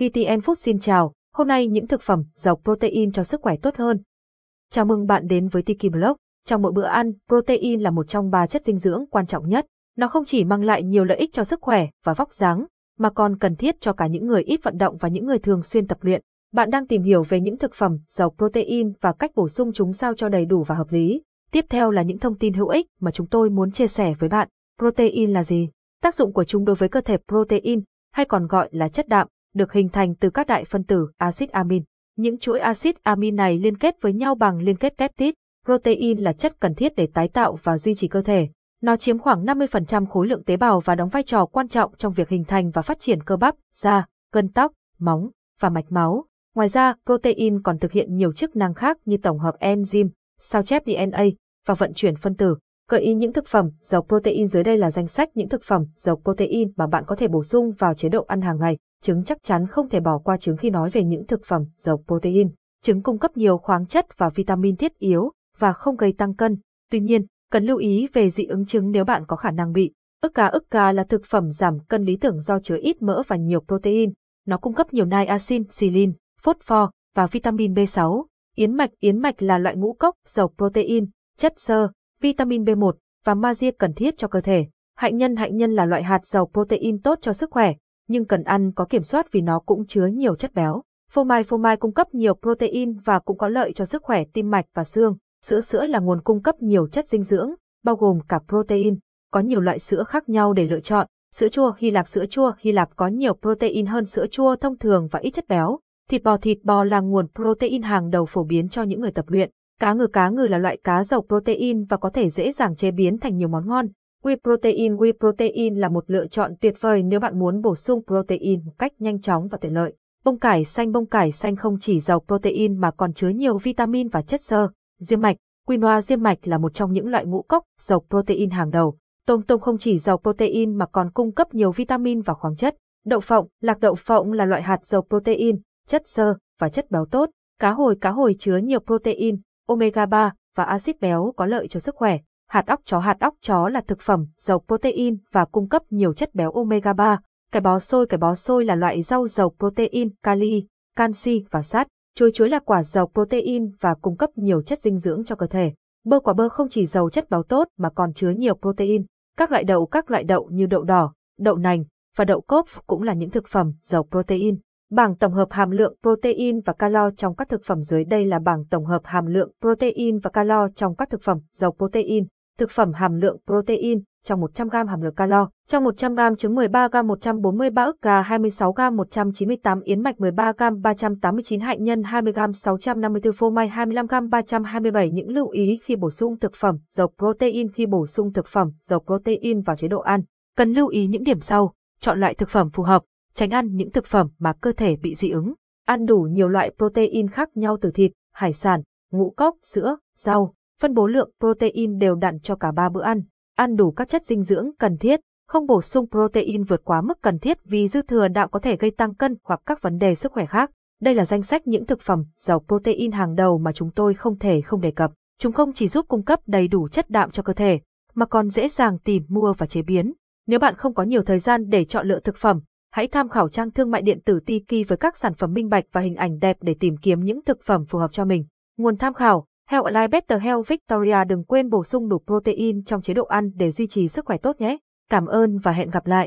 VTN Food xin chào, hôm nay những thực phẩm giàu protein cho sức khỏe tốt hơn. Chào mừng bạn đến với Tiki Blog. Trong mỗi bữa ăn, protein là một trong ba chất dinh dưỡng quan trọng nhất. Nó không chỉ mang lại nhiều lợi ích cho sức khỏe và vóc dáng, mà còn cần thiết cho cả những người ít vận động và những người thường xuyên tập luyện. Bạn đang tìm hiểu về những thực phẩm giàu protein và cách bổ sung chúng sao cho đầy đủ và hợp lý. Tiếp theo là những thông tin hữu ích mà chúng tôi muốn chia sẻ với bạn. Protein là gì? Tác dụng của chúng đối với cơ thể protein, hay còn gọi là chất đạm, được hình thành từ các đại phân tử axit amin. Những chuỗi axit amin này liên kết với nhau bằng liên kết peptide. Protein là chất cần thiết để tái tạo và duy trì cơ thể. Nó chiếm khoảng 50% khối lượng tế bào và đóng vai trò quan trọng trong việc hình thành và phát triển cơ bắp, da, gân tóc, móng và mạch máu. Ngoài ra, protein còn thực hiện nhiều chức năng khác như tổng hợp enzyme, sao chép DNA và vận chuyển phân tử. Gợi ý những thực phẩm giàu protein dưới đây là danh sách những thực phẩm giàu protein mà bạn có thể bổ sung vào chế độ ăn hàng ngày. Trứng chắc chắn không thể bỏ qua trứng khi nói về những thực phẩm giàu protein. Trứng cung cấp nhiều khoáng chất và vitamin thiết yếu và không gây tăng cân. Tuy nhiên, cần lưu ý về dị ứng trứng nếu bạn có khả năng bị. Ức gà ức gà là thực phẩm giảm cân lý tưởng do chứa ít mỡ và nhiều protein. Nó cung cấp nhiều niacin, silin, phosphor và vitamin B6. Yến mạch Yến mạch là loại ngũ cốc giàu protein, chất xơ, vitamin B1 và magie cần thiết cho cơ thể. Hạnh nhân hạnh nhân là loại hạt giàu protein tốt cho sức khỏe, nhưng cần ăn có kiểm soát vì nó cũng chứa nhiều chất béo. Phô mai phô mai cung cấp nhiều protein và cũng có lợi cho sức khỏe tim mạch và xương. Sữa sữa là nguồn cung cấp nhiều chất dinh dưỡng, bao gồm cả protein. Có nhiều loại sữa khác nhau để lựa chọn. Sữa chua Hy Lạp Sữa chua Hy Lạp có nhiều protein hơn sữa chua thông thường và ít chất béo. Thịt bò thịt bò là nguồn protein hàng đầu phổ biến cho những người tập luyện. Cá ngừ cá ngừ là loại cá giàu protein và có thể dễ dàng chế biến thành nhiều món ngon. Whey protein Whey protein là một lựa chọn tuyệt vời nếu bạn muốn bổ sung protein một cách nhanh chóng và tiện lợi. Bông cải xanh Bông cải xanh không chỉ giàu protein mà còn chứa nhiều vitamin và chất xơ. Diêm mạch Quinoa diêm mạch là một trong những loại ngũ cốc giàu protein hàng đầu. Tôm tôm không chỉ giàu protein mà còn cung cấp nhiều vitamin và khoáng chất. Đậu phộng, lạc đậu phộng là loại hạt giàu protein, chất xơ và chất béo tốt. Cá hồi cá hồi chứa nhiều protein, omega 3 và axit béo có lợi cho sức khỏe. Hạt óc chó hạt óc chó là thực phẩm giàu protein và cung cấp nhiều chất béo omega 3. Cải bó xôi cải bó xôi là loại rau giàu protein, kali, canxi và sắt. Chuối chuối là quả giàu protein và cung cấp nhiều chất dinh dưỡng cho cơ thể. Bơ quả bơ không chỉ giàu chất béo tốt mà còn chứa nhiều protein. Các loại đậu các loại đậu như đậu đỏ, đậu nành và đậu cốp cũng là những thực phẩm giàu protein. Bảng tổng hợp hàm lượng protein và calo trong các thực phẩm dưới đây là bảng tổng hợp hàm lượng protein và calo trong các thực phẩm giàu protein. Thực phẩm hàm lượng protein trong 100g hàm lượng calo, trong 100g trứng 13g 143 ức gà 26g 198 yến mạch 13g 389 hạnh nhân 20g 654 phô mai 25g 327 những lưu ý khi bổ sung thực phẩm dầu protein khi bổ sung thực phẩm dầu protein vào chế độ ăn. Cần lưu ý những điểm sau, chọn loại thực phẩm phù hợp, tránh ăn những thực phẩm mà cơ thể bị dị ứng. Ăn đủ nhiều loại protein khác nhau từ thịt, hải sản, ngũ cốc, sữa, rau, phân bố lượng protein đều đặn cho cả ba bữa ăn. Ăn đủ các chất dinh dưỡng cần thiết, không bổ sung protein vượt quá mức cần thiết vì dư thừa đạo có thể gây tăng cân hoặc các vấn đề sức khỏe khác. Đây là danh sách những thực phẩm giàu protein hàng đầu mà chúng tôi không thể không đề cập. Chúng không chỉ giúp cung cấp đầy đủ chất đạm cho cơ thể, mà còn dễ dàng tìm mua và chế biến. Nếu bạn không có nhiều thời gian để chọn lựa thực phẩm, hãy tham khảo trang thương mại điện tử Tiki với các sản phẩm minh bạch và hình ảnh đẹp để tìm kiếm những thực phẩm phù hợp cho mình. Nguồn tham khảo Health Alive Better Health Victoria đừng quên bổ sung đủ protein trong chế độ ăn để duy trì sức khỏe tốt nhé. Cảm ơn và hẹn gặp lại.